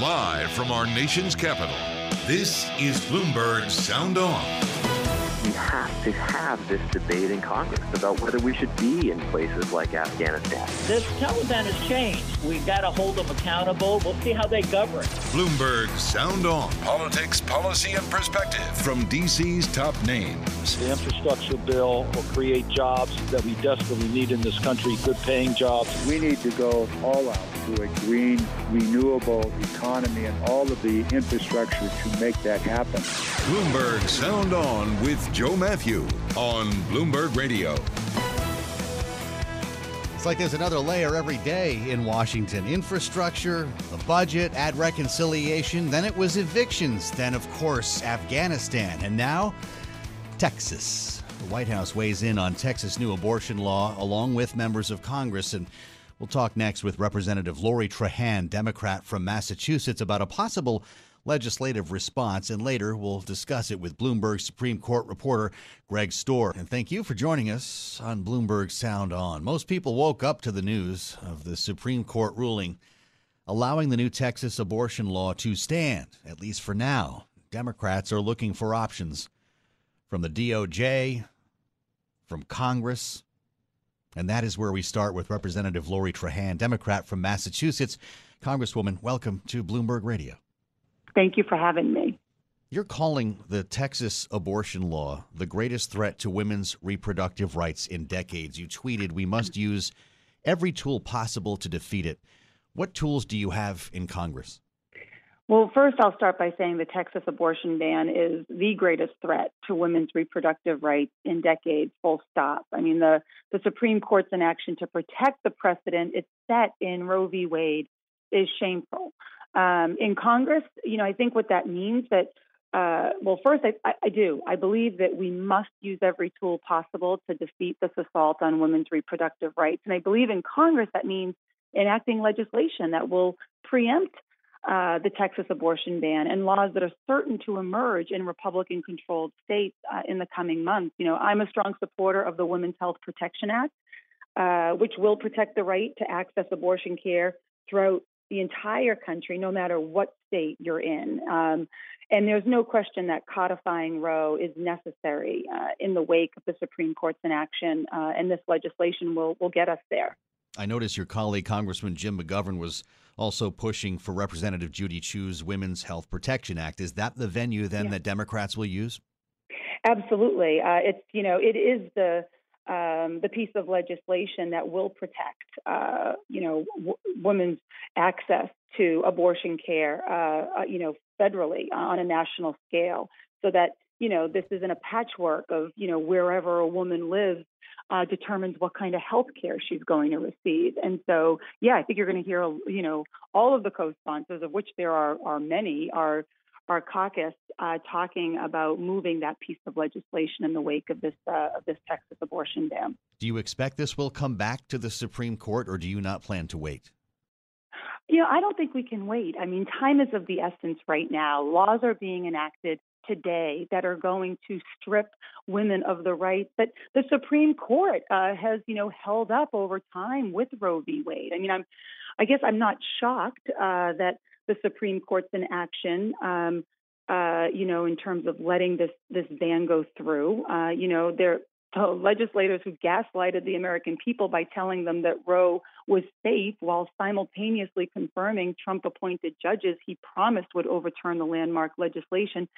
Live from our nation's capital, this is Bloomberg Sound On. We have to have this debate in Congress about whether we should be in places like Afghanistan. This Taliban has changed. We've got to hold them accountable. We'll see how they govern. Bloomberg Sound On. Politics, policy, and perspective from D.C.'s top names. The infrastructure bill will create jobs that we desperately need in this country, good paying jobs. We need to go all out to a green, renewable economy and all of the infrastructure to make that happen. Bloomberg Sound On with Joe Mathieu on Bloomberg Radio. It's like there's another layer every day in Washington infrastructure, the budget, add reconciliation, then it was evictions, then, of course, Afghanistan, and now Texas. The White House weighs in on Texas' new abortion law along with members of Congress. And we'll talk next with Representative Lori Trahan, Democrat from Massachusetts, about a possible legislative response. And later, we'll discuss it with Bloomberg Supreme Court reporter Greg Stohr. And thank you for joining us on Bloomberg Sound On. Most people woke up to the news of the Supreme Court ruling allowing the new Texas abortion law to stand, at least for now. Democrats are looking for options from the DOJ, from Congress. And that is where we start with Representative Lori Trahan, Democrat from Massachusetts. Congresswoman, welcome to Bloomberg Radio. Thank you for having me. You're calling the Texas abortion law the greatest threat to women's reproductive rights in decades. You tweeted, We must use every tool possible to defeat it. What tools do you have in Congress? Well, first, I'll start by saying the Texas abortion ban is the greatest threat to women's reproductive rights in decades, full stop. I mean, the, the Supreme Court's inaction to protect the precedent it's set in Roe v. Wade is shameful. Um, in Congress, you know, I think what that means that, uh, well, first, I, I, do. I believe that we must use every tool possible to defeat this assault on women's reproductive rights. And I believe in Congress that means enacting legislation that will preempt uh, the Texas abortion ban and laws that are certain to emerge in Republican controlled states uh, in the coming months. You know, I'm a strong supporter of the Women's Health Protection Act, uh, which will protect the right to access abortion care throughout the entire country, no matter what state you're in. Um, and there's no question that codifying Roe is necessary uh, in the wake of the Supreme Court's inaction, uh, and this legislation will will get us there. I notice your colleague, Congressman Jim McGovern, was also pushing for Representative Judy Chu's Women's Health Protection Act. Is that the venue then yeah. that Democrats will use? Absolutely. Uh, it's you know it is the um, the piece of legislation that will protect uh, you know w- women's access to abortion care uh, uh you know federally on a national scale, so that you know this isn't a patchwork of you know wherever a woman lives uh, determines what kind of health care she's going to receive. And so, yeah, I think you're going to hear, you know, all of the co-sponsors, of which there are are many, are our caucus uh, talking about moving that piece of legislation in the wake of this uh, of this Texas abortion ban. Do you expect this will come back to the Supreme Court, or do you not plan to wait? You know, I don't think we can wait. I mean, time is of the essence right now. Laws are being enacted today that are going to strip women of the right that the Supreme Court uh, has, you know, held up over time with Roe v. Wade. I mean, I'm, I guess I'm not shocked uh, that the Supreme Court's in action. Um, uh, you know, in terms of letting this this ban go through, uh, you know, there the legislators who gaslighted the American people by telling them that Roe was safe while simultaneously confirming Trump appointed judges he promised would overturn the landmark legislation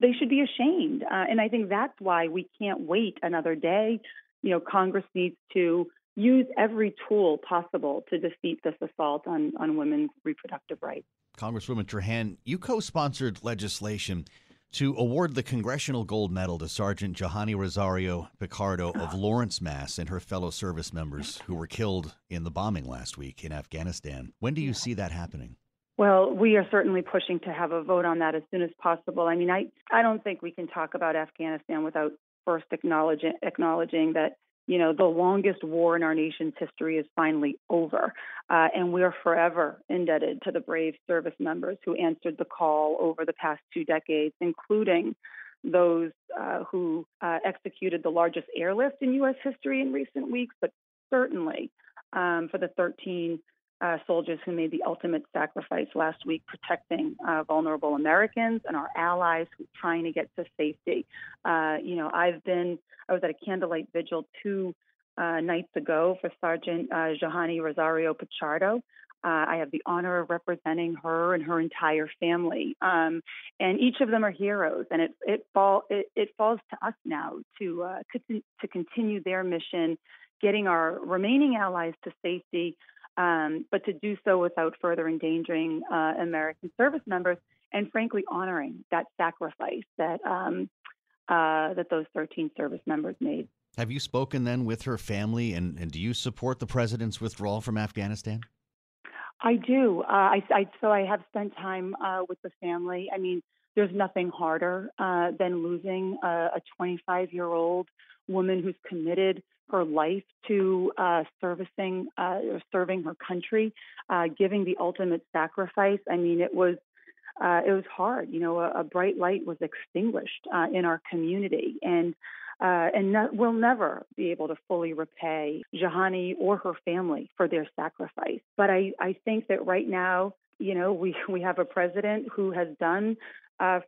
they should be ashamed. Uh, and I think that's why we can't wait another day. You know, Congress needs to use every tool possible to defeat this assault on, on women's reproductive rights. Congresswoman Trahan, you co sponsored legislation to award the Congressional Gold Medal to Sergeant Johanny Rosario Pichardo of Lawrence, Mass., and her fellow service members who were killed in the bombing last week in Afghanistan. When do you see that happening? Well, we are certainly pushing to have a vote on that as soon as possible. I mean, I, I don't think we can talk about Afghanistan without first acknowledging, acknowledging that you know, the longest war in our nation's history is finally over. Uh, and we're forever indebted to the brave service members who answered the call over the past two decades, including those uh, who uh, executed the largest airlift in U.S. history in recent weeks, but certainly um, for the 13 uh, soldiers who made the ultimate sacrifice last week protecting uh, vulnerable Americans and our allies who are trying to get to safety. Uh, you know, I've been, I was at a candlelight vigil two uh, nights ago for Sergeant uh, Johanny Rosario Pichardo. Uh, I have the honor of representing her and her entire family, um, and each of them are heroes. And it it fall it, it falls to us now to uh, to continue their mission, getting our remaining allies to safety, um, but to do so without further endangering uh, American service members and frankly honoring that sacrifice that um, uh, that those 13 service members made. Have you spoken then with her family, and, and do you support the president's withdrawal from Afghanistan? I do. Uh, I, I, so I have spent time uh, with the family. I mean, there's nothing harder uh, than losing a 25 year old woman who's committed her life to uh, servicing uh, or serving her country, uh, giving the ultimate sacrifice. I mean, it was uh, it was hard. You know, a, a bright light was extinguished uh, in our community, and uh, and we'll never be able to fully repay Johanny or her family for their sacrifice. But I, I think that right now, you know, we we have a president who has done,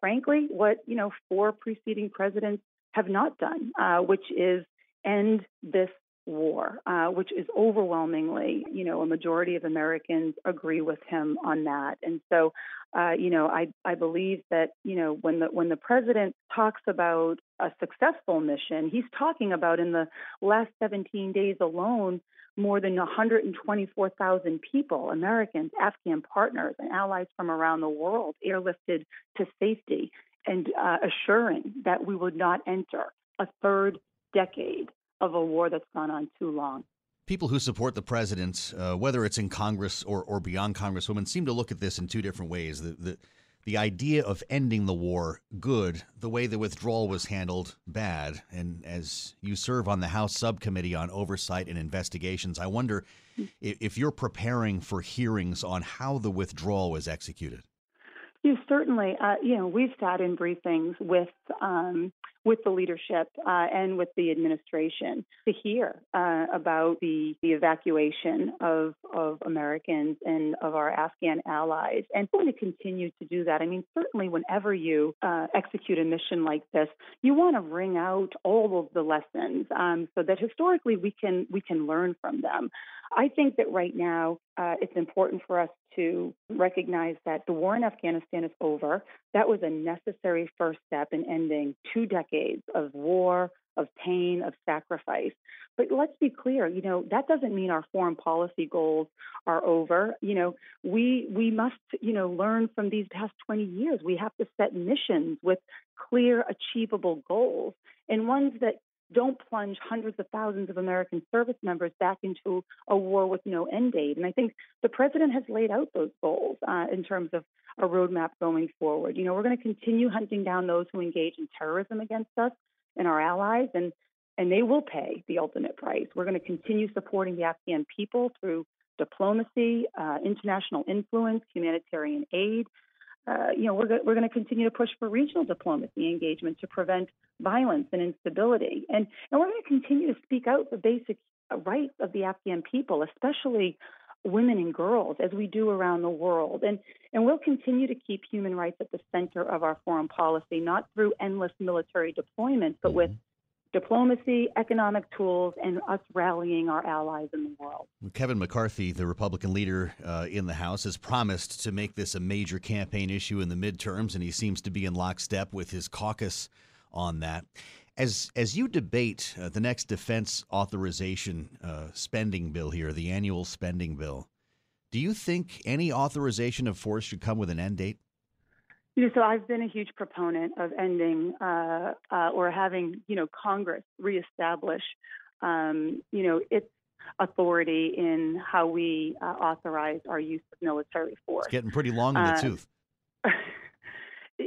frankly, what you know four preceding presidents have not done, which is end this war, uh, which is overwhelmingly, you know, a majority of Americans agree with him on that. And so, uh, you know, I I believe that you know when the when the president talks about a successful mission, he's talking about in the last 17 days alone more than 124,000 people, Americans, Afghan partners, and allies from around the world, airlifted to safety and uh, assuring that we would not enter a third decade of a war that's gone on too long. People who support the president, uh, whether it's in Congress or, or beyond Congresswomen, seem to look at this in two different ways. The, the, the idea of ending the war, good. The way the withdrawal was handled, bad. And as you serve on the House Subcommittee on Oversight and Investigations, I wonder if, if you're preparing for hearings on how the withdrawal was executed. You certainly, uh, you know, we've sat in briefings with um, with the leadership uh, and with the administration to hear uh, about the, the evacuation of, of Americans and of our Afghan allies. And we're going to continue to do that. I mean, certainly whenever you uh, execute a mission like this, you want to bring out all of the lessons um, so that historically we can we can learn from them. I think that right now uh, it's important for us to recognize that the war in Afghanistan is over. That was a necessary first step in ending two decades of war, of pain, of sacrifice. But let's be clear, you know, that doesn't mean our foreign policy goals are over. You know, we we must, you know, learn from these past 20 years. We have to set missions with clear achievable goals and ones that don't plunge hundreds of thousands of American service members back into a war with no end date. And I think the president has laid out those goals uh, in terms of a roadmap going forward. You know, we're going to continue hunting down those who engage in terrorism against us and our allies, and and they will pay the ultimate price. We're going to continue supporting the Afghan people through diplomacy, uh, international influence, humanitarian aid. Uh, you know, we're, we're going to continue to push for regional diplomacy engagement to prevent violence and instability. And, and we're going to continue to speak out for basic rights of the Afghan people, especially women and girls as we do around the world. And, and we'll continue to keep human rights at the center of our foreign policy, not through endless military deployments, but mm-hmm. with diplomacy, economic tools, and us rallying our allies in the world. Kevin McCarthy, the Republican leader uh, in the House, has promised to make this a major campaign issue in the midterms, and he seems to be in lockstep with his caucus on that. As as you debate uh, the next defense authorization uh, spending bill here, the annual spending bill, do you think any authorization of force should come with an end date? You know, so I've been a huge proponent of ending uh, uh, or having, you know, Congress reestablish, um, you know, its authority in how we uh, authorize our use of military force. It's getting pretty long in the Uh, tooth.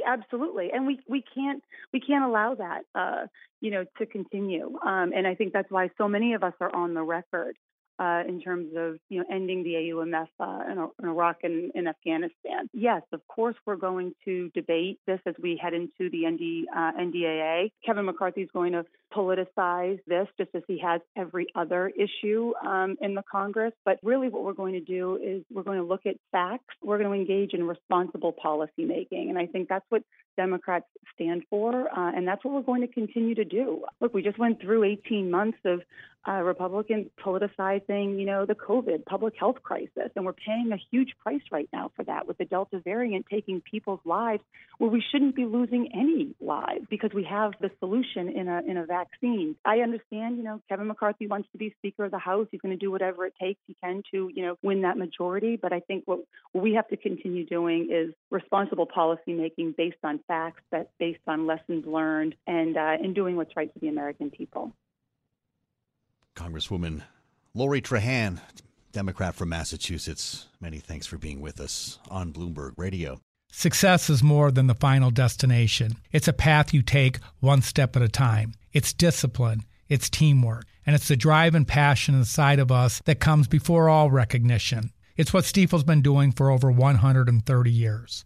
Absolutely, and we we can't we can't allow that, uh, you know, to continue. Um, and I think that's why so many of us are on the record uh, in terms of you know ending the AUMF uh, in, in Iraq and in Afghanistan. Yes, of course, we're going to debate this as we head into the ND, uh, NDAA. Kevin McCarthy is going to politicize this just as he has every other issue um, in the Congress. But really, what we're going to do is we're going to look at facts. We're going to engage in responsible policy making, and I think that's what Democrats stand for, uh, and that's what we're going to continue to do. Look, we just went through 18 months of uh, Republicans politicizing, you know, the COVID public health crisis, and we're paying a huge price right now for that with the Delta variant taking people's lives where we shouldn't be losing any lives because we have the solution in a in a vaccine. I understand, you know, Kevin McCarthy wants to be Speaker of the House. He's going to do whatever it takes he can to, you know, win that majority. But I think what, we have to continue doing is responsible policy making based on facts, that based on lessons learned, and uh, and doing what's right for the American people. Congresswoman Lori Trahan, Democrat from Massachusetts. Many thanks for being with us on Bloomberg Radio. Success is more than the final destination. It's a path you take one step at a time. It's discipline, it's teamwork, and it's the drive and passion inside of us that comes before all recognition. It's what Stifel's been doing for over 130 years.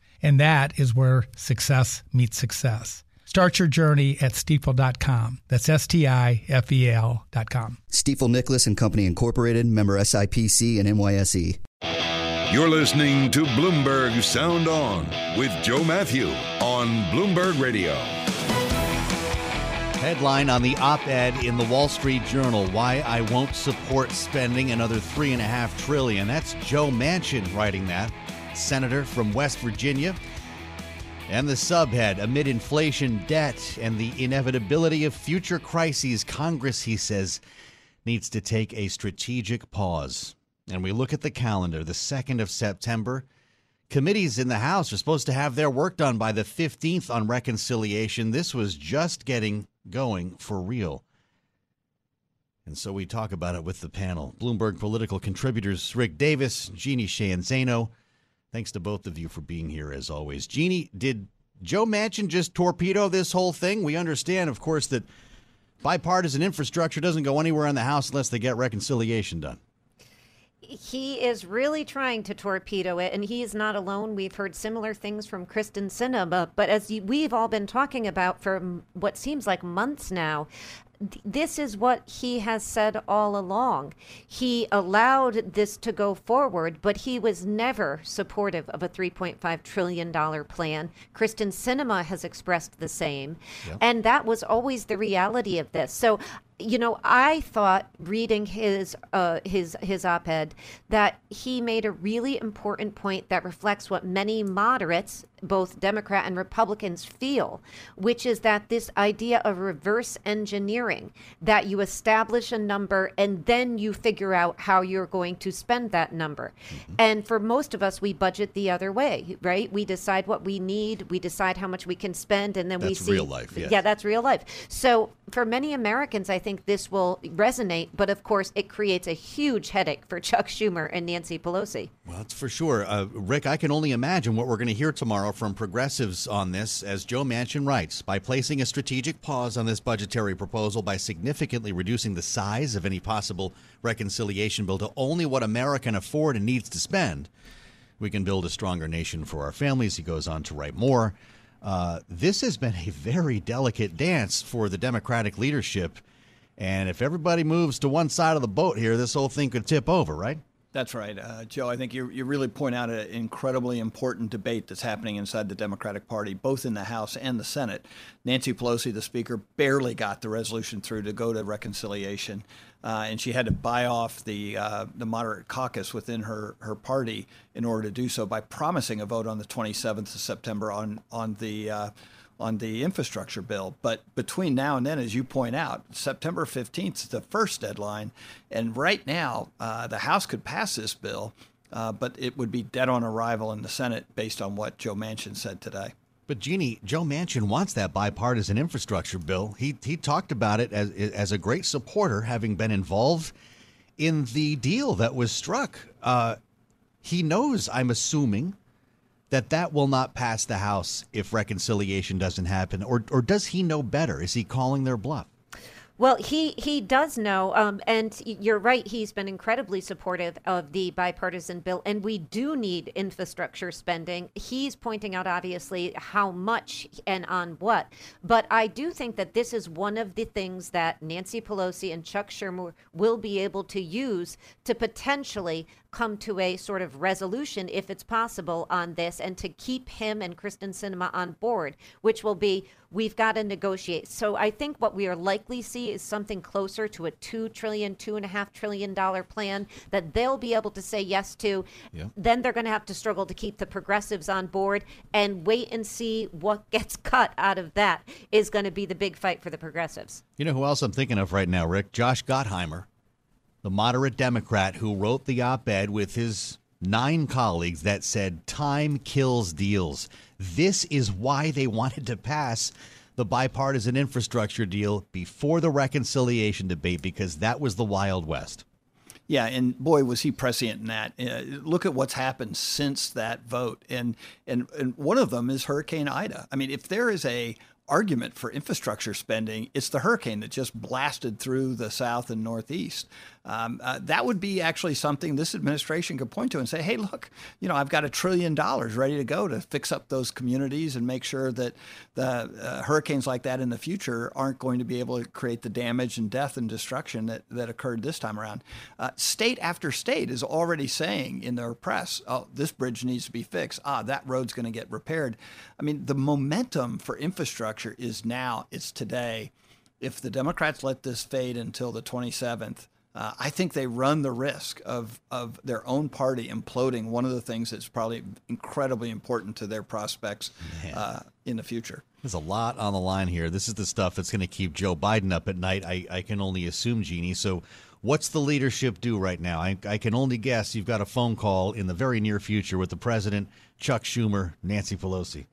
And that is where success meets success. Start your journey at stifel.com. That's S T I F E L.com. Stifel Nicolaus and Company Incorporated, member SIPC and NYSE. You're listening to Bloomberg Sound On with Joe Mathieu on Bloomberg Radio. Headline on the op ed in the Wall Street Journal Why I Won't Support Spending Another Three and a Half Trillion. That's Joe Manchin writing that, senator from West Virginia. And the subhead Amid inflation, debt, and the inevitability of future crises, Congress, he says, needs to take a strategic pause. And we look at the calendar, the 2nd of September. Committees in the House are supposed to have their work done by the 15th on reconciliation. This was just getting going for real. And so we talk about it with the panel. Bloomberg political contributors Rick Davis, Jeannie Sheehan Zaino. Thanks to both of you for being here as always. Jeannie, did Joe Manchin just torpedo this whole thing? We understand, of course, that bipartisan infrastructure doesn't go anywhere in the House unless they get reconciliation done. He is really trying to torpedo it, and he is not alone. We've heard similar things from Kyrsten Sinema, but as we've all been talking about for what seems like months now, this is what he has said all along. He allowed this to go forward, but he was never supportive of a $3.5 trillion plan. Kyrsten Sinema has expressed the same. Yep. And that was always the reality of this. So you know, I thought reading his uh, his his op-ed that he made a really important point that reflects what many moderates, both Democrat and Republicans, feel, which is that this idea of reverse engineering, that you establish a number and then you figure out how you're going to spend that number. Mm-hmm. And for most of us, we budget the other way, right? We decide what we need, we decide how much we can spend, and then that's we see. real life. Yes. Yeah, that's real life. So for many Americans, I think this will resonate, but of course, it creates a huge headache for Chuck Schumer and Nancy Pelosi. Well, that's for sure. Uh, Rick, I can only imagine what we're going to hear tomorrow from progressives on this, as Joe Manchin writes. By placing a strategic pause on this budgetary proposal, by significantly reducing the size of any possible reconciliation bill to only what America can afford and needs to spend, we can build a stronger nation for our families. He goes on to write more. Uh, this has been a very delicate dance for the Democratic leadership. And if everybody moves to one side of the boat here, this whole thing could tip over, right? That's right, uh, Joe. I think you, you really point out an incredibly important debate that's happening inside the Democratic Party, both in the House and the Senate. Nancy Pelosi, the Speaker, barely got the resolution through to go to reconciliation, uh, and she had to buy off the uh, the moderate caucus within her, her party in order to do so by promising a vote on the 27th of September on on the uh, on the infrastructure bill. But between now and then, as you point out, September 15th is the first deadline. And right now, uh, the House could pass this bill, uh, but it would be dead on arrival in the Senate based on what Joe Manchin said today. But Jeannie, Joe Manchin wants that bipartisan infrastructure bill. He he talked about it as as a great supporter, having been involved in the deal that was struck. Uh, he knows, I'm assuming, that that will not pass the House if reconciliation doesn't happen? Or, or does he know better? Is he calling their bluff? Well, he he does know, um, and you're right. He's been incredibly supportive of the bipartisan bill, and we do need infrastructure spending. He's pointing out, obviously, how much and on what. But I do think that this is one of the things that Nancy Pelosi and Chuck Schumer will be able to use to potentially come to a sort of resolution, if it's possible, on this, and to keep him and Kyrsten Sinema on board, which will be we've got to negotiate. So I think what we are likely see is something closer to a two trillion, two and a half trillion dollar plan that they'll be able to say yes to. Yeah. Then they're going to have to struggle to keep the progressives on board and wait and see what gets cut out of that is going to be the big fight for the progressives. You know who else I'm thinking of right now, Rick? Josh Gottheimer the moderate Democrat who wrote the op ed with his nine colleagues that said, Time kills deals. This is why they wanted to pass the bipartisan infrastructure deal before the reconciliation debate, because that was the Wild West. Yeah, and boy, was he prescient in that. Uh, look at what's happened since that vote, and and and one of them is Hurricane Ida. I mean, if there is a argument for infrastructure spending, it's the hurricane that just blasted through the south and northeast. Um, uh, that would be actually something this administration could point to and say, hey, look, you know, I've got a trillion dollars ready to go to fix up those communities and make sure that the uh, hurricanes like that in the future aren't going to be able to create the damage and death and destruction that, that occurred this time around. Uh, state after state is already saying in their press, oh, this bridge needs to be fixed. Ah, that road's going to get repaired. I mean, the momentum for infrastructure is now, it's today. If the Democrats let this fade until the 27th, uh, I think they run the risk of, of their own party imploding one of the things that's probably incredibly important to their prospects uh, in the future. There's a lot on the line here. This is the stuff that's going to keep Joe Biden up at night, I, I can only assume, Jeannie. So, what's the leadership do right now? I, I can only guess you've got a phone call in the very near future with the president, Chuck Schumer, Nancy Pelosi.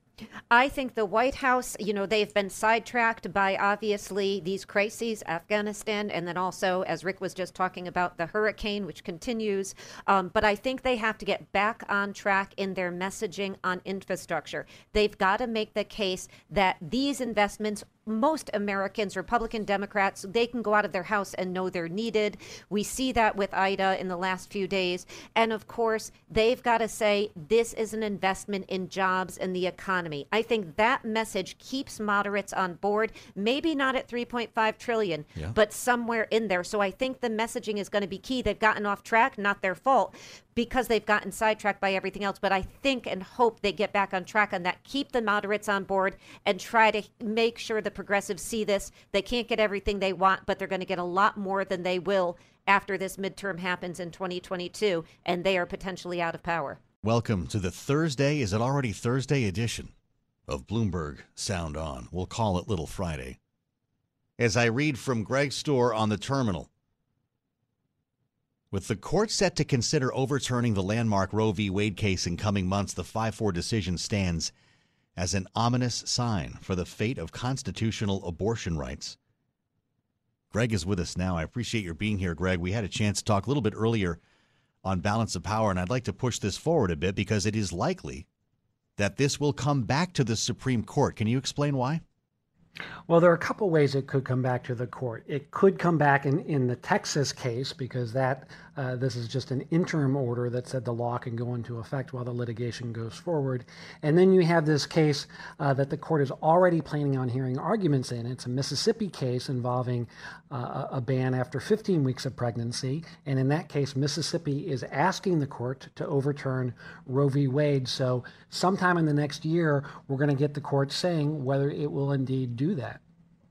I think the White House, you know, they've been sidetracked by obviously these crises, Afghanistan, and then also, as Rick was just talking about, the hurricane, which continues. Um, but I think they have to get back on track in their messaging on infrastructure. They've got to make the case that these investments most Americans, Republican Democrats, they can go out of their house and know they're needed. We see that with Ida in the last few days. And of course, they've got to say this is an investment in jobs and the economy. I think that message keeps moderates on board, maybe not at 3.5 trillion, yeah. but somewhere in there. So I think the messaging is going to be key. They've gotten off track, not their fault because they've gotten sidetracked by everything else. But I think and hope they get back on track on that, keep the moderates on board, and try to make sure the progressives see this. They can't get everything they want, but they're going to get a lot more than they will after this midterm happens in 2022, and they are potentially out of power. Welcome to the Thursday, is it already Thursday edition of Bloomberg Sound On? We'll call it Little Friday. As I read from Greg's Stohr on the terminal, with the court set to consider overturning the landmark Roe v. Wade case in coming months, the 5 4 decision stands as an ominous sign for the fate of constitutional abortion rights. Greg is with us now. I appreciate your being here, Greg. We had a chance to talk a little bit earlier on balance of power, and I'd like to push this forward a bit because it is likely that this will come back to the Supreme Court. Can you explain why? Well, there are a couple ways it could come back to the court. It could come back in, in the Texas case because that uh, this is just an interim order that said the law can go into effect while the litigation goes forward. And then you have this case uh, that the court is already planning on hearing arguments in. It's a Mississippi case involving uh, a ban after 15 weeks of pregnancy. And in that case, Mississippi is asking the court to overturn Roe v. Wade. So, sometime in the next year, we're going to get the court saying whether it will indeed do that.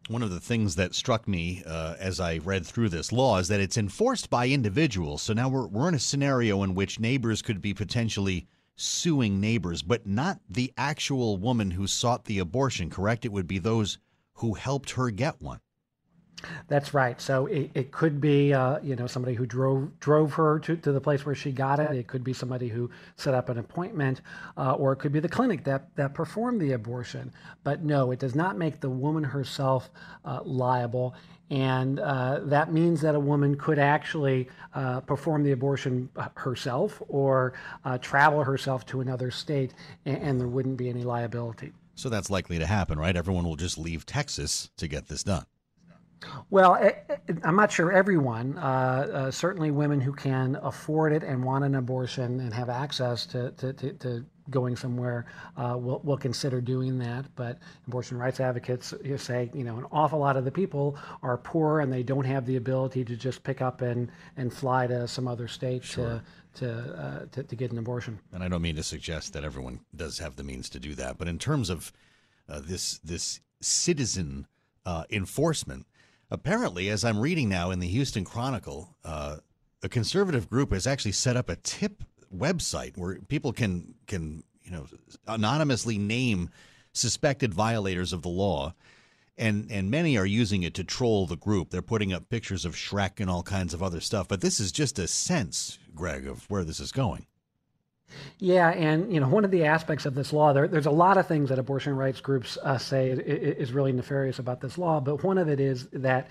One of the things that struck me uh, as I read through this law is that it's enforced by individuals. So now we're, we're in a scenario in which neighbors could be potentially suing neighbors, but not the actual woman who sought the abortion, correct? It would be those who helped her get one. That's right. So it, it could be, uh, you know, somebody who drove drove her to, to the place where she got it. It could be somebody who set up an appointment, uh, or it could be the clinic that that performed the abortion. But no, it does not make the woman herself uh, liable. And uh, that means that a woman could actually uh, perform the abortion herself or uh, travel herself to another state, and, and there wouldn't be any liability. So that's likely to happen, right? Everyone will just leave Texas to get this done. Well, eh, eh, I'm not sure everyone. Uh, uh, certainly, women who can afford it and want an abortion and have access to, to, to, to going somewhere uh, will, will consider doing that. But abortion rights advocates say, you know, an awful lot of the people are poor and they don't have the ability to just pick up and, and fly to some other state sure. to, to, uh, to, to, get an abortion. And I don't mean to suggest that everyone does have the means to do that. But in terms of uh, this, this citizen uh, enforcement, Apparently, as I'm reading now in the Houston Chronicle, uh, a conservative group has actually set up a tip website where people can can you know anonymously name suspected violators of the law. And and many are using it to troll the group. They're putting up pictures of Shrek and all kinds of other stuff. But this is just a sense Greg of where this is going yeah, and you know, one of the aspects of this law, there, there's a lot of things that abortion rights groups uh, say is really nefarious about this law, but one of it is that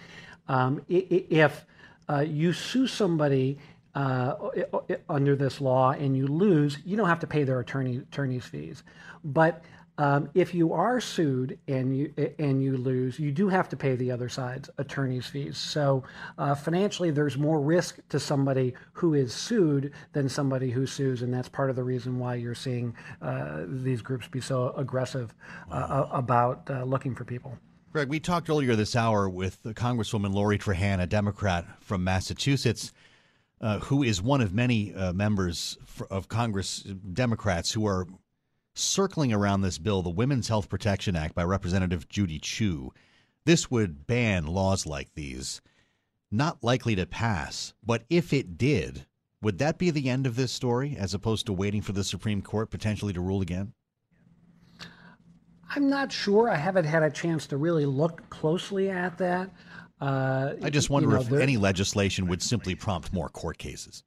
um, if uh, you sue somebody uh, under this law and you lose, you don't have to pay their attorney attorney's fees. But um, if you are sued and you and you lose, you do have to pay the other side's attorney's fees. So uh, financially, there's more risk to somebody who is sued than somebody who sues, and that's part of the reason why you're seeing uh, these groups be so aggressive uh, about uh, looking for people. Greg, we talked earlier this hour with Congresswoman Lori Trahan, a Democrat from Massachusetts. Uh, who is one of many uh, members of Congress Democrats who are circling around this bill, the Women's Health Protection Act by Representative Judy Chu. This would ban laws like these. Not likely to pass, but if it did, would that be the end of this story as opposed to waiting for the Supreme Court potentially to rule again? I'm not sure. I haven't had a chance to really look closely at that. Uh, I just wonder you know, if there, any legislation would simply prompt more court cases.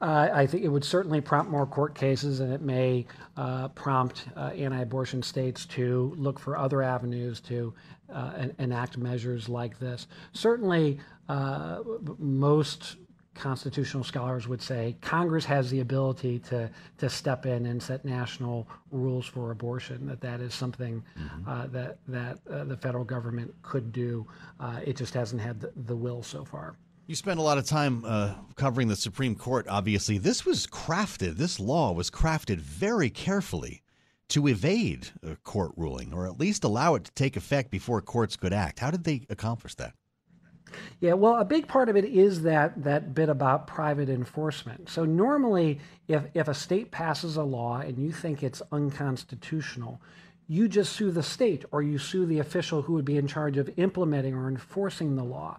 Uh, I think it would certainly prompt more court cases, and it may uh, prompt uh, anti-abortion states to look for other avenues to uh, en- enact measures like this. Certainly, uh, most constitutional scholars would say Congress has the ability to to step in and set national rules for abortion. That that is something mm-hmm. uh, that that uh, the federal government could do. Uh, it just hasn't had the, the, will so far. You spent a lot of time uh, covering the Supreme Court, obviously. This was crafted, this law was crafted very carefully to evade a court ruling, or at least allow it to take effect before courts could act. How did they accomplish that? Yeah, well, a big part of it is that that bit about private enforcement. So normally, if if a state passes a law and you think it's unconstitutional, you just sue the state or you sue the official who would be in charge of implementing or enforcing the law.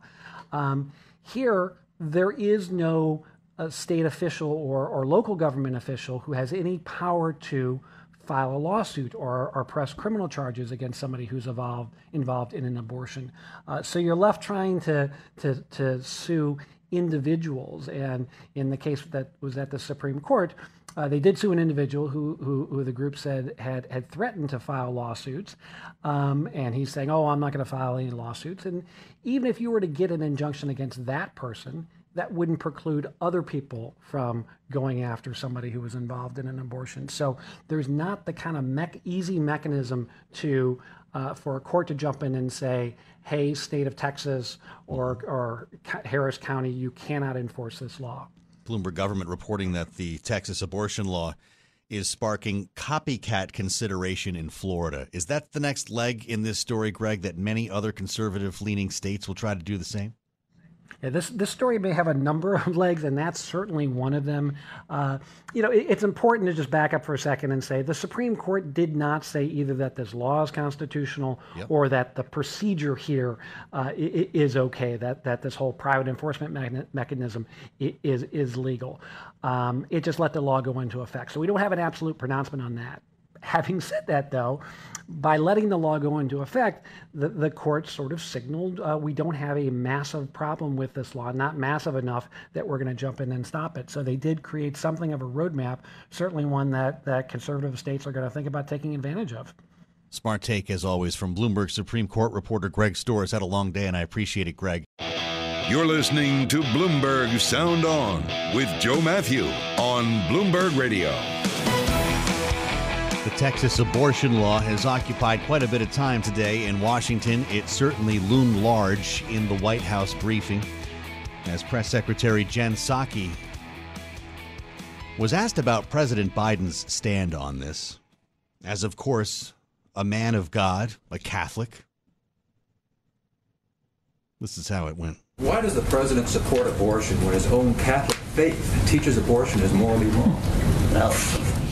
Um, here, there is no uh, state official or, or local government official who has any power to file a lawsuit or, or press criminal charges against somebody who's involved, involved in an abortion. Uh, so you're left trying to, to, to sue individuals. And in the case that was at the Supreme Court, uh, they did sue an individual who, who, who, the group said had, had threatened to file lawsuits. Um, and he's saying, oh, I'm not going to file any lawsuits. And even if you were to get an injunction against that person, that wouldn't preclude other people from going after somebody who was involved in an abortion. So there's not the kind of mech- easy mechanism to uh, for a court to jump in and say, "Hey, state of Texas or or Harris County, you cannot enforce this law." Bloomberg government reporting that the Texas abortion law is sparking copycat consideration in Florida. Is that the next leg in this story, Greg, that many other conservative leaning states will try to do the same? Yeah, this this story may have a number of legs, and that's certainly one of them. Uh, you know, it, it's important to just back up for a second and say the Supreme Court did not say either that this law is constitutional yep. or that the procedure here uh, is okay. That that this whole private enforcement me- mechanism is is legal. Um, it just let the law go into effect. So we don't have an absolute pronouncement on that. Having said that, though, by letting the law go into effect, the, the court sort of signaled uh, we don't have a massive problem with this law, not massive enough that we're going to jump in and stop it. So they did create something of a roadmap, certainly one that, that conservative states are going to think about taking advantage of. Smart take, as always, from Bloomberg Supreme Court reporter Greg Stohr. Had a long day, and I appreciate it, Greg. You're listening to Bloomberg Sound On with Joe Mathieu on Bloomberg Radio. The Texas abortion law has occupied quite a bit of time today in Washington. It certainly loomed large in the White House briefing as Press Secretary Jen Psaki was asked about President Biden's stand on this. As, of course, a man of God, a Catholic. This is how it went. Why does the president support abortion when his own Catholic faith teaches abortion is morally wrong? Well,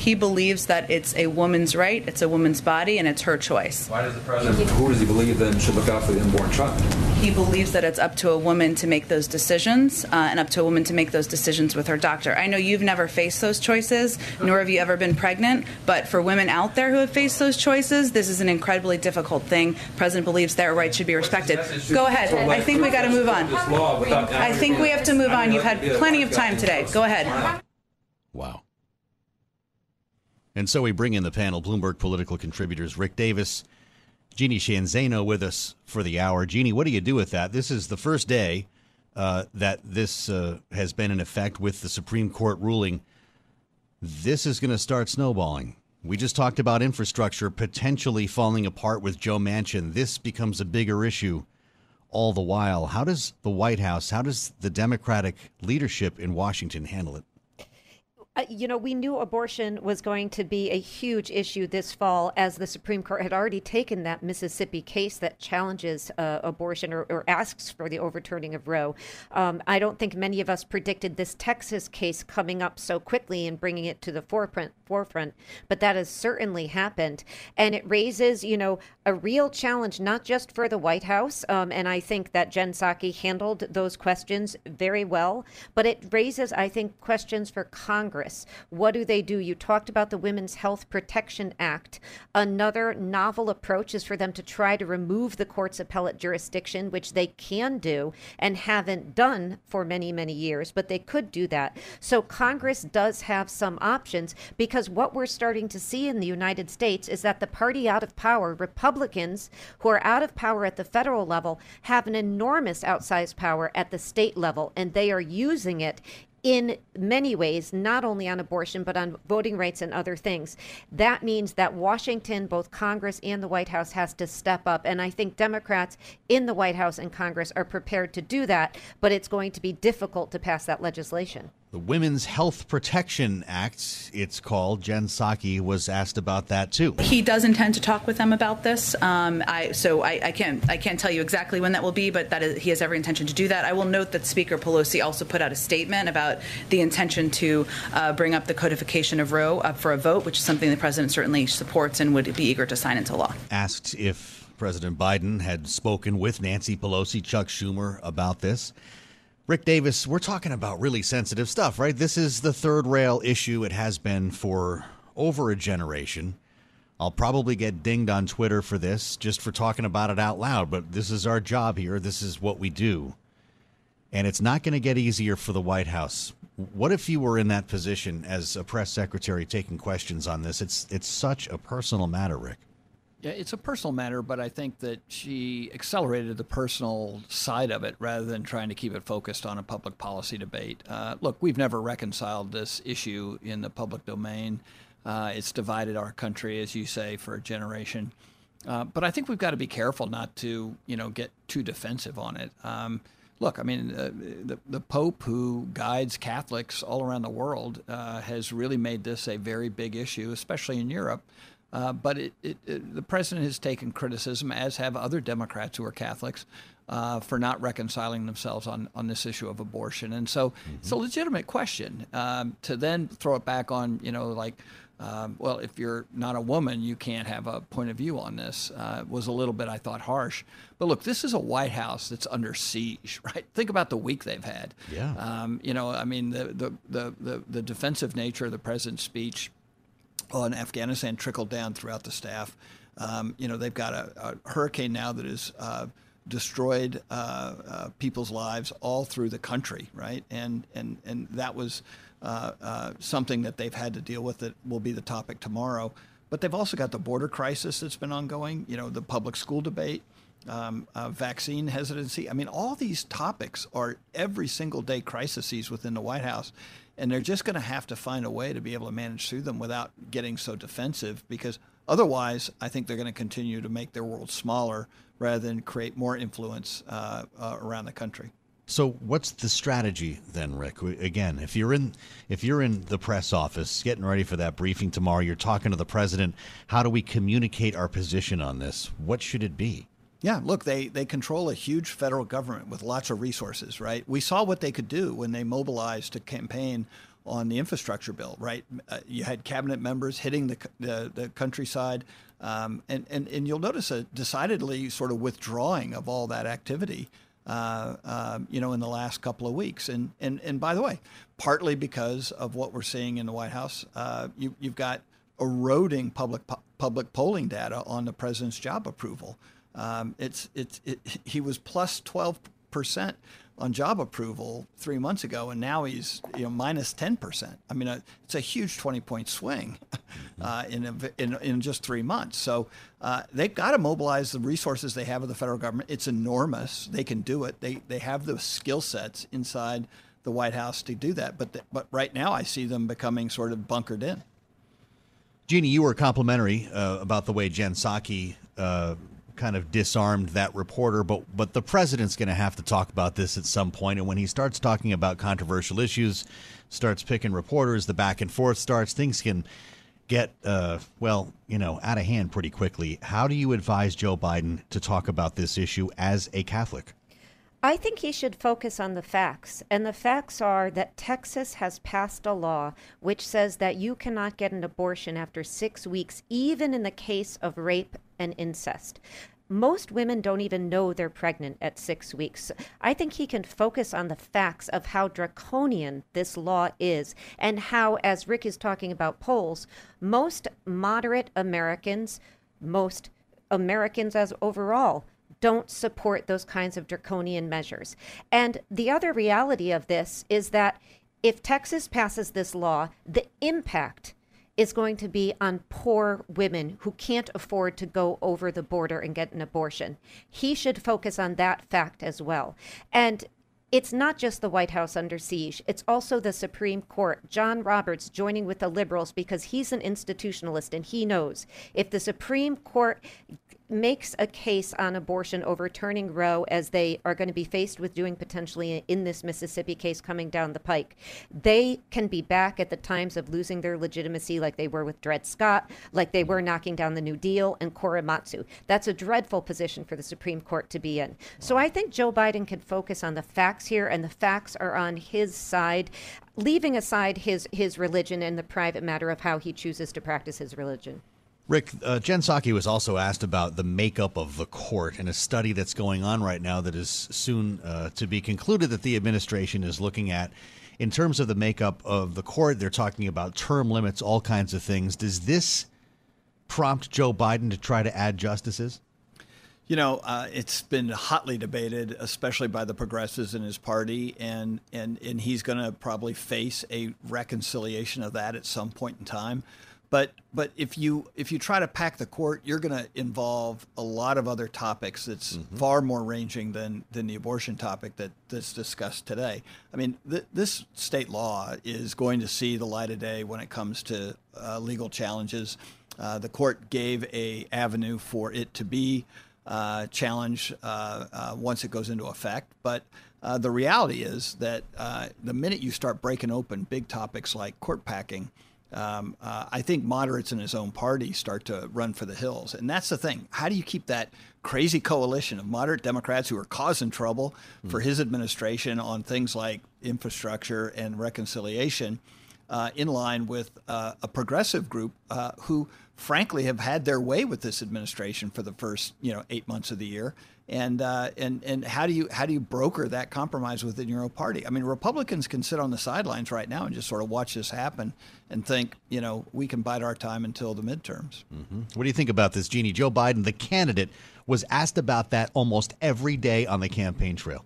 he believes that it's a woman's right, it's a woman's body, and it's her choice. Why does the president, who does he believe then should look out for the unborn child? He believes that it's up to a woman to make those decisions uh, and up to a woman to make those decisions with her doctor. I know you've never faced those choices, nor have you ever been pregnant, but for women out there who have faced those choices, this is an incredibly difficult thing. The president believes their rights should be respected. Go ahead. I think we got to move on. I think we have to move on. You've had plenty of time today. Go ahead. Wow. And so we bring in the panel Bloomberg political contributors Rick Davis, Jeannie Sheehan Zaino with us for the hour. Jeannie, what do you do with that? This is the first day uh, that this uh, has been in effect with the Supreme Court ruling. This is going to start snowballing. We just talked about infrastructure potentially falling apart with Joe Manchin. This becomes a bigger issue all the while. How does the White House, how does the Democratic leadership in Washington handle it? Uh, you know, we knew abortion was going to be a huge issue this fall as the Supreme Court had already taken that Mississippi case that challenges uh, abortion or, or, asks for the overturning of Roe. Um, I don't think many of us predicted this Texas case coming up so quickly and bringing it to the forefront, forefront, but that has certainly happened. And it raises, you know, a real challenge, not just for the White House. Um, and I think that Jen Psaki handled those questions very well, but it raises, I think, questions for Congress What do they do? You talked about the Women's Health Protection Act. Another novel approach is for them to try to remove the court's appellate jurisdiction, which they can do and haven't done for many, many years, but they could do that. So Congress does have some options because what we're starting to see in the United States is that the party out of power, Republicans who are out of power at the federal level, have an enormous outsized power at the state level, and they are using it in many ways, not only on abortion, but on voting rights and other things. That means that Washington, both Congress and the White House, has to step up. And I think Democrats in the White House and Congress are prepared to do that, but it's going to be difficult to pass that legislation the Women's Health Protection Act, it's called. Jen Psaki was asked about that too. He does intend to talk with them about this. Um, I, so I, I, can't I can't tell you exactly when that will be, but that is, he has every intention to do that. I will note that Speaker Pelosi also put out a statement about the intention to uh, bring up the codification of Roe up for a vote, which is something the president certainly supports and would be eager to sign into law. Asked if President Biden had spoken with Nancy Pelosi, Chuck Schumer about this. Rick Davis, we're talking about really sensitive stuff, right? This is the third rail issue. It has been for over a generation. I'll probably get dinged on Twitter for this, just for talking about it out loud, but this is our job here. This is what we do. And it's not going to get easier for the White House. What if you were in that position as a press secretary taking questions on this? It's it's such a personal matter, Rick. It's a personal matter, but I think that she accelerated the personal side of it rather than trying to keep it focused on a public policy debate. Uh, look, we've never reconciled this issue in the public domain. Uh, it's divided our country, as you say, for a generation. Uh, but I think we've got to be careful not to, you know, get too defensive on it. Um, look, I mean, uh, the, the Pope who guides Catholics all around the world uh, has really made this a very big issue, especially in Europe. Uh, but it, it, it, the president has taken criticism, as have other Democrats who are Catholics, uh, for not reconciling themselves on, on this issue of abortion. And so mm-hmm. it's a legitimate question um, to then throw it back on, you know, like, um, well, if you're not a woman, you can't have a point of view on this. Uh, was a little bit, I thought, harsh. But look, this is a White House that's under siege, right? Think about the week they've had. Yeah. Um, you know, I mean, the, the, the, the, the defensive nature of the president's speech on Afghanistan trickled down throughout the staff. Um, you know, they've got a, a hurricane now that has uh, destroyed uh, uh, people's lives all through the country, right? And and and that was uh, uh, something that they've had to deal with. That will be the topic tomorrow. But they've also got the border crisis that's been ongoing. You know, the public school debate. Um, uh, vaccine hesitancy. I mean, all these topics are every single day crises within the White House and they're just going to have to find a way to be able to manage through them without getting so defensive because otherwise i think they're going to continue to make their world smaller rather than create more influence uh, uh, around the country. So what's the strategy then rick? Again if you're in if you're in the press office getting ready for that briefing tomorrow you're talking to the president how do we communicate our position on this? What should it be yeah, look, they, they control a huge federal government with lots of resources, right? We saw what they could do when they mobilized to campaign on the infrastructure bill, right? Uh, you had cabinet members hitting the, the, the countryside, um, and, and, and you'll notice a decidedly sort of withdrawing of all that activity. Uh, uh, you know, in the last couple of weeks, and and and by the way, partly because of what we're seeing in the White House, uh, you, you've got eroding public public polling data on the president's job approval. Um, it's it's it, he was plus twelve percent on job approval three months ago, and now he's you know minus ten percent. I mean, uh, it's a huge twenty point swing uh, in, a, in in just three months. So uh, they've got to mobilize the resources they have of the federal government. It's enormous. They can do it. They they have the skill sets inside the White House to do that. But the, but right now, I see them becoming sort of bunkered in. Jeannie, you were complimentary uh, about the way Jen Psaki uh, kind of disarmed that reporter, but but the president's going to have to talk about this at some point. And when he starts talking about controversial issues, starts picking reporters, the back and forth starts, things can get uh, well, you know, out of hand pretty quickly. How do you advise Joe Biden to talk about this issue as a Catholic? I think he should focus on the facts. And the facts are that Texas has passed a law which says that you cannot get an abortion after six weeks, even in the case of rape and incest. Most women don't even know they're pregnant at six weeks. I think he can focus on the facts of how draconian this law is and how, as Rick is talking about polls, most moderate Americans, most Americans as overall, don't support those kinds of draconian measures. And the other reality of this is that if Texas passes this law, the impact is going to be on poor women who can't afford to go over the border and get an abortion. He should focus on that fact as well. And it's not just the White House under siege, it's also the Supreme Court. John Roberts joining with the liberals because he's an institutionalist and he knows if the Supreme Court makes a case on abortion overturning Roe as they are going to be faced with doing potentially in this Mississippi case coming down the pike. They can be back at the times of losing their legitimacy like they were with Dred Scott, like they were knocking down the New Deal and Korematsu. That's a dreadful position for the Supreme Court to be in. So I think Joe Biden can focus on the facts here and the facts are on his side leaving aside his his religion and the private matter of how he chooses to practice his religion. Rick, uh, Jen Psaki was also asked about the makeup of the court and a study that's going on right now that is soon uh, to be concluded that the administration is looking at. In terms of the makeup of the court, they're talking about term limits, all kinds of things. Does this prompt Joe Biden to try to add justices? You know, uh, it's been hotly debated, especially by the progressives in his party, and and and he's going to probably face a reconciliation of that at some point in time. But but if you if you try to pack the court, you're going to involve a lot of other topics that's mm-hmm. far more ranging than than the abortion topic that that's discussed today. I mean, th- this state law is going to see the light of day when it comes to uh, legal challenges. Uh, the court gave a avenue for it to be uh, challenge uh, uh, once it goes into effect. But uh, the reality is that uh, the minute you start breaking open big topics like court packing, um, uh, I think moderates in his own party start to run for the hills. And that's the thing. How do you keep that crazy coalition of moderate Democrats who are causing trouble mm. for his administration on things like infrastructure and reconciliation uh, in line with uh, a progressive group uh, who, frankly, have had their way with this administration for the first you know eight months of the year? and uh, and and how do you how do you broker that compromise within your own party? I mean, Republicans can sit on the sidelines right now and just sort of watch this happen and think, you know, we can bide our time until the midterms. Mm-hmm. What do you think about this, Jeannie? Joe Biden, the candidate, was asked about that almost every day on the campaign trail.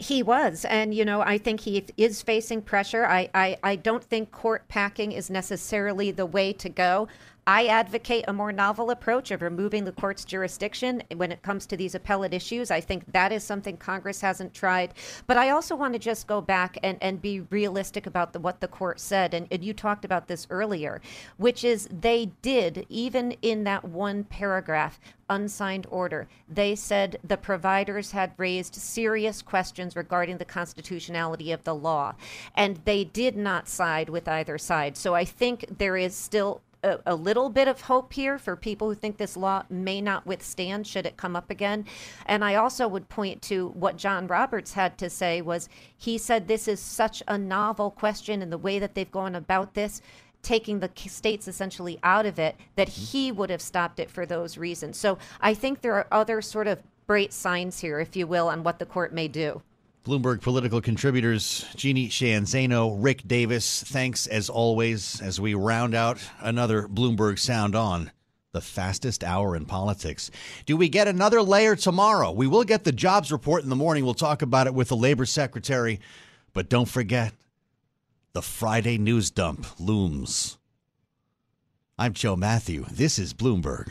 He was. And, you know, I think he is facing pressure. I, I, I don't think court packing is necessarily the way to go. I advocate a more novel approach of removing the court's jurisdiction when it comes to these appellate issues. I think that is something Congress hasn't tried. But I also want to just go back and, and be realistic about the, what the court said. And, and you talked about this earlier, which is they did, even in that one paragraph, unsigned order. They said the providers had raised serious questions regarding the constitutionality of the law, and they did not side with either side. So I think there is still a, a, little bit of hope here for people who think this law may not withstand should it come up again. And I also would point to what John Roberts had to say was he said this is such a novel question and the way that they've gone about this taking the states essentially out of it that mm-hmm. he would have stopped it for those reasons. So I think there are other sort of bright signs here, if you will, on what the court may do. Bloomberg political contributors Jeannie Sheehan Zaino, Rick Davis. Thanks as always as we round out another Bloomberg Sound On, the fastest hour in politics. Do we get another layer tomorrow? We will get the jobs report in the morning. We'll talk about it with the labor secretary. But don't forget, the Friday news dump looms. I'm Joe Mathieu. This is Bloomberg.